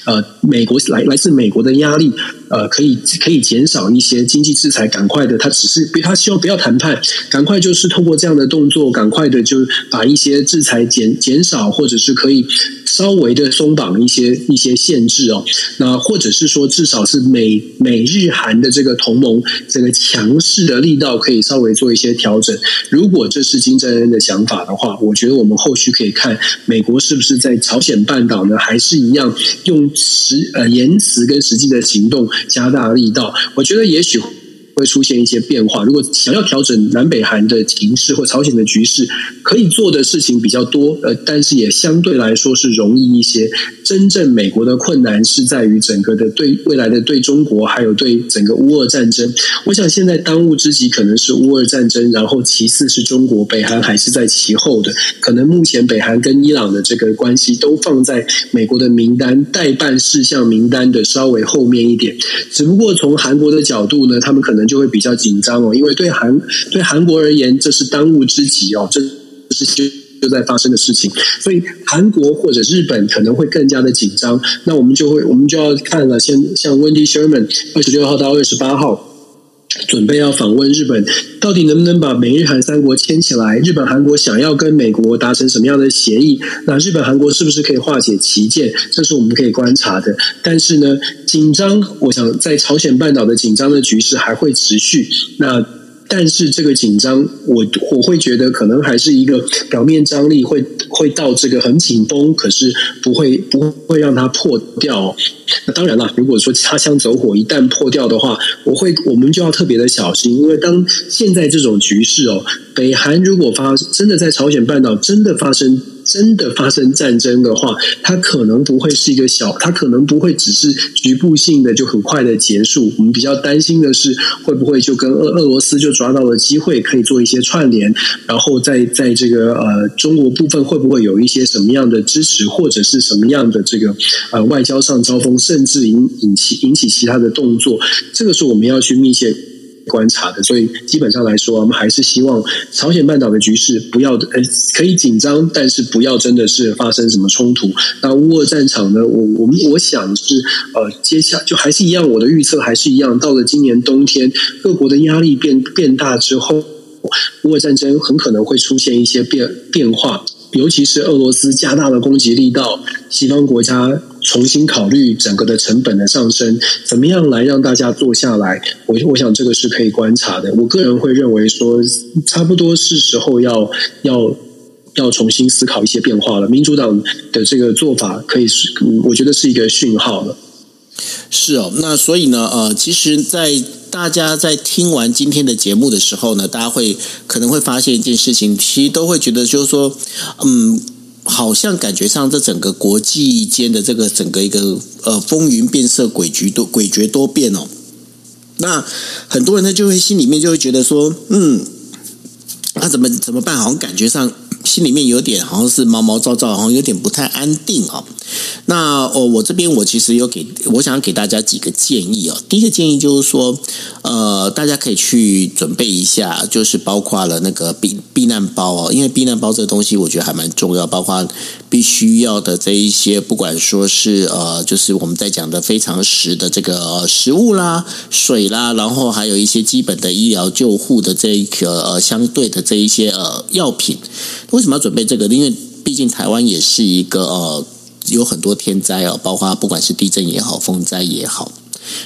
呃，美国来来自美国的压力，呃，可以可以减少一些经济制裁，赶快的，他只是他希望不要谈判，赶快就是通过这样的动作，赶快的就把一些制裁减减少，或者是可以稍微的松绑一些一些限制哦。那或者是说，至少是美美日韩的这个同盟，这个强势的力道可以稍微做一些调整。如果这是金正恩的想法的话，我觉得我们后续可以看美国是不是在朝鲜半岛呢，还是一样。用实呃言辞跟实际的行动加大力道，我觉得也许会出现一些变化。如果想要调整南北韩的情势或朝鲜的局势，可以做的事情比较多，呃，但是也相对来说是容易一些。真正美国的困难是在于整个的对未来的对中国，还有对整个乌俄战争。我想现在当务之急可能是乌俄战争，然后其次是中国，北韩还是在其后的。可能目前北韩跟伊朗的这个关系都放在美国的名单待办事项名单的稍微后面一点。只不过从韩国的角度呢，他们可能就会比较紧张哦，因为对韩对韩国而言，这是当务之急哦，这是就。就在发生的事情，所以韩国或者日本可能会更加的紧张。那我们就会，我们就要看了，像像 Wendy Sherman 二十六号到二十八号准备要访问日本，到底能不能把美日韩三国牵起来？日本、韩国想要跟美国达成什么样的协议？那日本、韩国是不是可以化解歧见？这是我们可以观察的。但是呢，紧张，我想在朝鲜半岛的紧张的局势还会持续。那。但是这个紧张，我我会觉得可能还是一个表面张力会会到这个很紧绷，可是不会不会让它破掉。那当然了，如果说擦枪走火一旦破掉的话，我会我们就要特别的小心，因为当现在这种局势哦，北韩如果发真的在朝鲜半岛真的发生。真的发生战争的话，它可能不会是一个小，它可能不会只是局部性的就很快的结束。我们比较担心的是，会不会就跟俄俄罗斯就抓到了机会，可以做一些串联，然后在在这个呃中国部分会不会有一些什么样的支持，或者是什么样的这个呃外交上招风，甚至引引起引起其他的动作，这个是我们要去密切。观察的，所以基本上来说，我们还是希望朝鲜半岛的局势不要呃可以紧张，但是不要真的是发生什么冲突。那乌俄战场呢？我我们我想是呃，接下就还是一样，我的预测还是一样。到了今年冬天，各国的压力变变大之后，乌俄战争很可能会出现一些变变化。尤其是俄罗斯加大了攻击力道，西方国家重新考虑整个的成本的上升，怎么样来让大家坐下来？我我想这个是可以观察的。我个人会认为说，差不多是时候要要要重新思考一些变化了。民主党的这个做法可以是，我觉得是一个讯号了。是哦，那所以呢，呃，其实，在大家在听完今天的节目的时候呢，大家会可能会发现一件事情，其实都会觉得就是说，嗯，好像感觉上这整个国际间的这个整个一个呃风云变色、诡谲多诡谲多变哦。那很多人呢就会心里面就会觉得说，嗯，那怎么怎么办？好像感觉上心里面有点好像是毛毛躁躁，好像有点不太安定哦。那哦，我这边我其实有给，我想给大家几个建议哦。第一个建议就是说，呃，大家可以去准备一下，就是包括了那个避避难包哦，因为避难包这个东西我觉得还蛮重要，包括必须要的这一些，不管说是呃，就是我们在讲的非常实的这个食物啦、水啦，然后还有一些基本的医疗救护的这一个呃相对的这一些呃药品。为什么要准备这个？因为毕竟台湾也是一个呃。有很多天灾哦，包括不管是地震也好，风灾也好，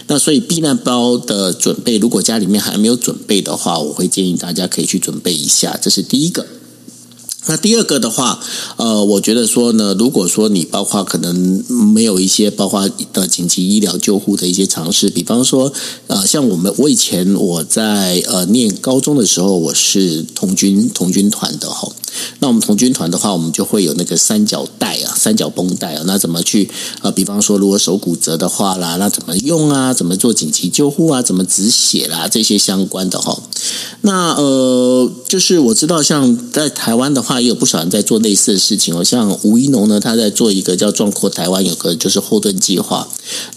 那所以避难包的准备，如果家里面还没有准备的话，我会建议大家可以去准备一下，这是第一个。那第二个的话，呃，我觉得说呢，如果说你包括可能没有一些包括的紧急医疗救护的一些常识，比方说，呃，像我们我以前我在呃念高中的时候，我是童军童军团的哈。那我们童军团的话，我们就会有那个三角带啊，三角绷带啊，那怎么去呃，比方说如果手骨折的话啦，那怎么用啊？怎么做紧急救护啊？怎么止血啦？这些相关的哈。那呃，就是我知道像在台湾的话。也有不少人在做类似的事情哦，像吴一农呢，他在做一个叫“壮阔台湾”，有个就是后盾计划。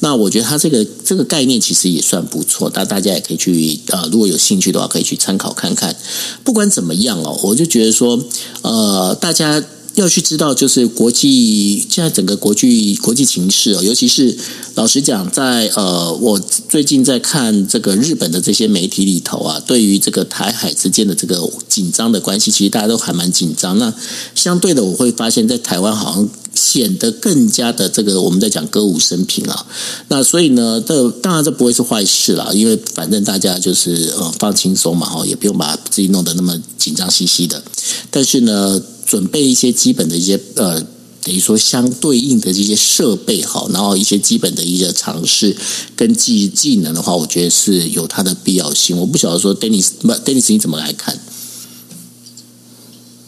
那我觉得他这个这个概念其实也算不错，但大家也可以去呃，如果有兴趣的话，可以去参考看看。不管怎么样哦，我就觉得说，呃，大家。要去知道，就是国际现在整个国际国际形势哦，尤其是老实讲，在呃，我最近在看这个日本的这些媒体里头啊，对于这个台海之间的这个紧张的关系，其实大家都还蛮紧张。那相对的，我会发现，在台湾好像显得更加的这个我们在讲歌舞升平啊。那所以呢，这当然这不会是坏事啦，因为反正大家就是呃放轻松嘛，哈，也不用把自己弄得那么紧张兮兮的。但是呢。准备一些基本的一些呃，等于说相对应的这些设备好，然后一些基本的一些尝试跟技技能的话，我觉得是有它的必要性。我不晓得说，Dennis 不，Denis 你怎么来看？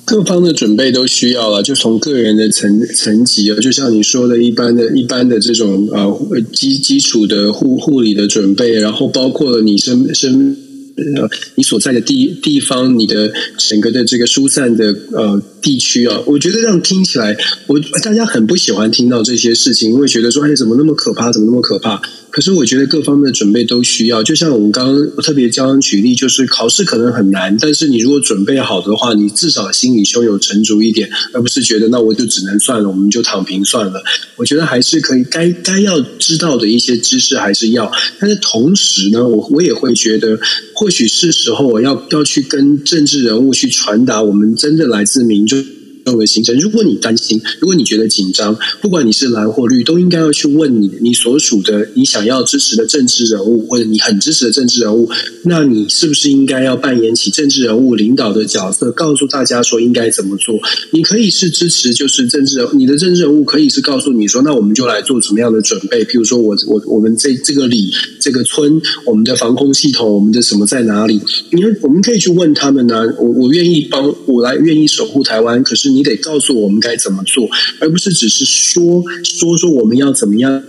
各方的准备都需要了，就从个人的层层级啊，就像你说的，一般的一般的这种呃基基础的护护理的准备，然后包括了你身身呃你所在的地地方，你的整个的这个疏散的呃。地区啊，我觉得这样听起来，我大家很不喜欢听到这些事情，因为觉得说，哎，怎么那么可怕？怎么那么可怕？可是我觉得各方面的准备都需要。就像我们刚刚特别刚刚举例，就是考试可能很难，但是你如果准备好的话，你至少心里胸有成竹一点，而不是觉得那我就只能算了，我们就躺平算了。我觉得还是可以，该该要知道的一些知识还是要。但是同时呢，我我也会觉得，或许是时候我要要去跟政治人物去传达，我们真的来自民众。任何行程，如果你担心，如果你觉得紧张，不管你是蓝或绿，都应该要去问你你所属的、你想要支持的政治人物，或者你很支持的政治人物，那你是不是应该要扮演起政治人物领导的角色，告诉大家说应该怎么做？你可以是支持，就是政治人，你的政治人物可以是告诉你说，那我们就来做什么样的准备？譬如说我我我们这这个里这个村，我们的防空系统，我们的什么在哪里？你我们可以去问他们呢、我我愿意帮，我来愿意守护台湾，可是。你得告诉我们该怎么做，而不是只是说说说我们要怎么样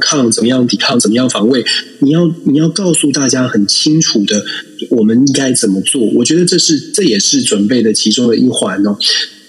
抗、怎么样抵抗、怎么样防卫。你要你要告诉大家很清楚的，我们应该怎么做。我觉得这是这也是准备的其中的一环哦。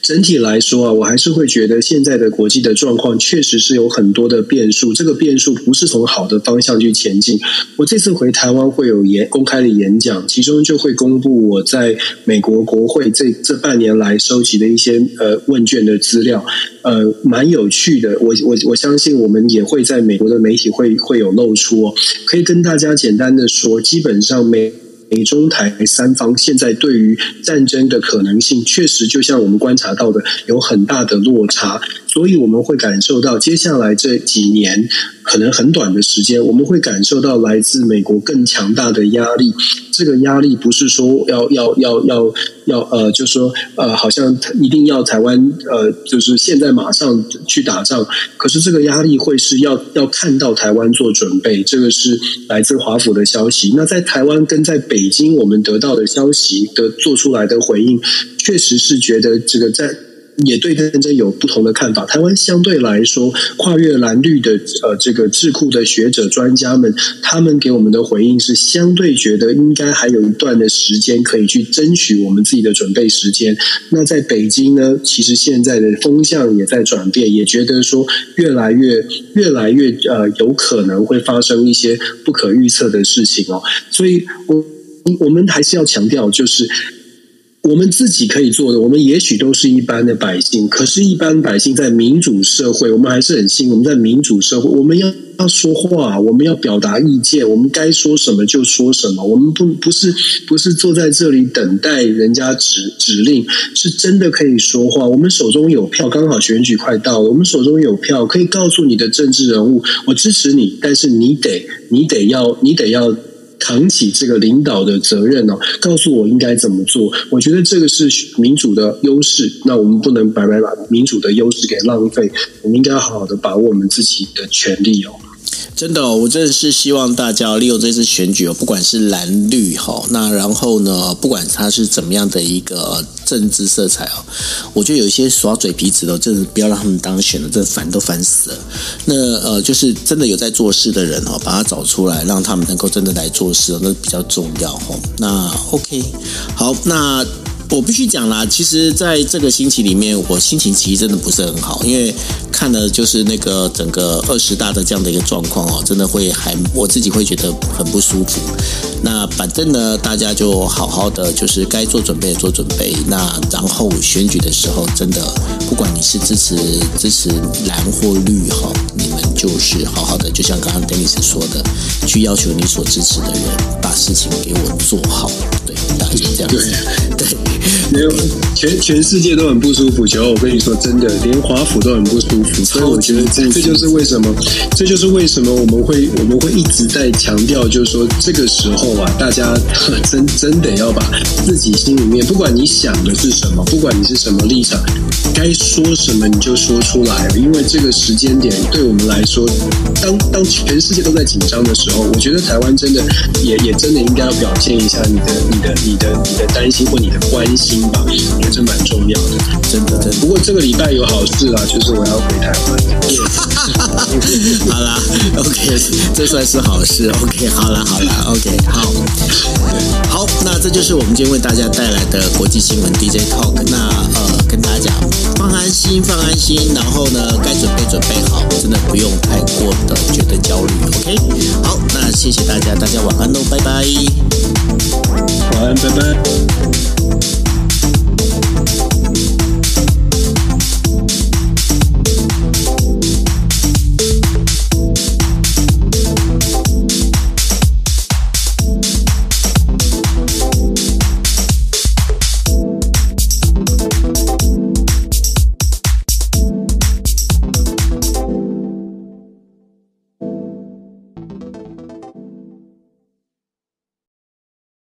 整体来说啊，我还是会觉得现在的国际的状况确实是有很多的变数，这个变数不是从好的方向去前进。我这次回台湾会有演公开的演讲，其中就会公布我在美国国会这这半年来收集的一些呃问卷的资料，呃，蛮有趣的。我我我相信我们也会在美国的媒体会会有露出哦，可以跟大家简单的说，基本上美。美中台三方现在对于战争的可能性，确实就像我们观察到的，有很大的落差，所以我们会感受到接下来这几年。可能很短的时间，我们会感受到来自美国更强大的压力。这个压力不是说要要要要要呃，就是说呃，好像一定要台湾呃，就是现在马上去打仗。可是这个压力会是要要看到台湾做准备。这个是来自华府的消息。那在台湾跟在北京，我们得到的消息的做出来的回应，确实是觉得这个在。也对战争有不同的看法。台湾相对来说，跨越蓝绿的呃这个智库的学者专家们，他们给我们的回应是相对觉得应该还有一段的时间可以去争取我们自己的准备时间。那在北京呢，其实现在的风向也在转变，也觉得说越来越越来越呃有可能会发生一些不可预测的事情哦。所以我我们还是要强调，就是。我们自己可以做的，我们也许都是一般的百姓，可是，一般百姓在民主社会，我们还是很幸运。我们在民主社会，我们要要说话，我们要表达意见，我们该说什么就说什么。我们不不是不是坐在这里等待人家指指令，是真的可以说话。我们手中有票，刚好选举快到了，我们手中有票，可以告诉你的政治人物，我支持你，但是你得你得要你得要。扛起这个领导的责任哦，告诉我应该怎么做。我觉得这个是民主的优势。那我们不能白白把民主的优势给浪费，我们应该好好的把握我们自己的权利哦。真的，我真的是希望大家利用这次选举哦，不管是蓝绿哈，那然后呢，不管它是怎么样的一个政治色彩哦，我觉得有一些耍嘴皮子的，真的不要让他们当选了，真的烦都烦死了。那呃，就是真的有在做事的人哦，把他找出来，让他们能够真的来做事，那比较重要哦。那 OK，好，那。我必须讲啦，其实在这个星期里面，我心情其实真的不是很好，因为看了就是那个整个二十大的这样的一个状况哦，真的会还我自己会觉得很不舒服。那反正呢，大家就好好的，就是该做准备做准备。那然后选举的时候，真的不管你是支持支持蓝或绿哈，你们就是好好的，就像刚刚 Dennis 说的，去要求你所支持的人把事情给我做好。对，大家就这样子。对。对没有，全全世界都很不舒服。九，我跟你说，真的，连华府都很不舒服。所以我觉得这这就是为什么，这就是为什么我们会我们会一直在强调，就是说这个时候啊，大家 [laughs] 真真得要把自己心里面，不管你想的是什么，不管你是什么立场，该说什么你就说出来。因为这个时间点对我们来说，当当全世界都在紧张的时候，我觉得台湾真的也也真的应该要表现一下你的你的你的你的担心或你的关心吧，我觉得这蛮重要的，真的。真的。不过这个礼拜有好事啊，就是我要回台湾。好啦，OK，这算是好事。OK，好了好了，OK，好，好，那这就是我们今天为大家带来的国际新闻 DJ Talk。那呃，跟大家讲，放安心，放安心，然后呢，该准备准备好，真的不用太过的觉得焦虑。OK，好，那谢谢大家，大家晚安喽，拜拜。晚安，拜拜。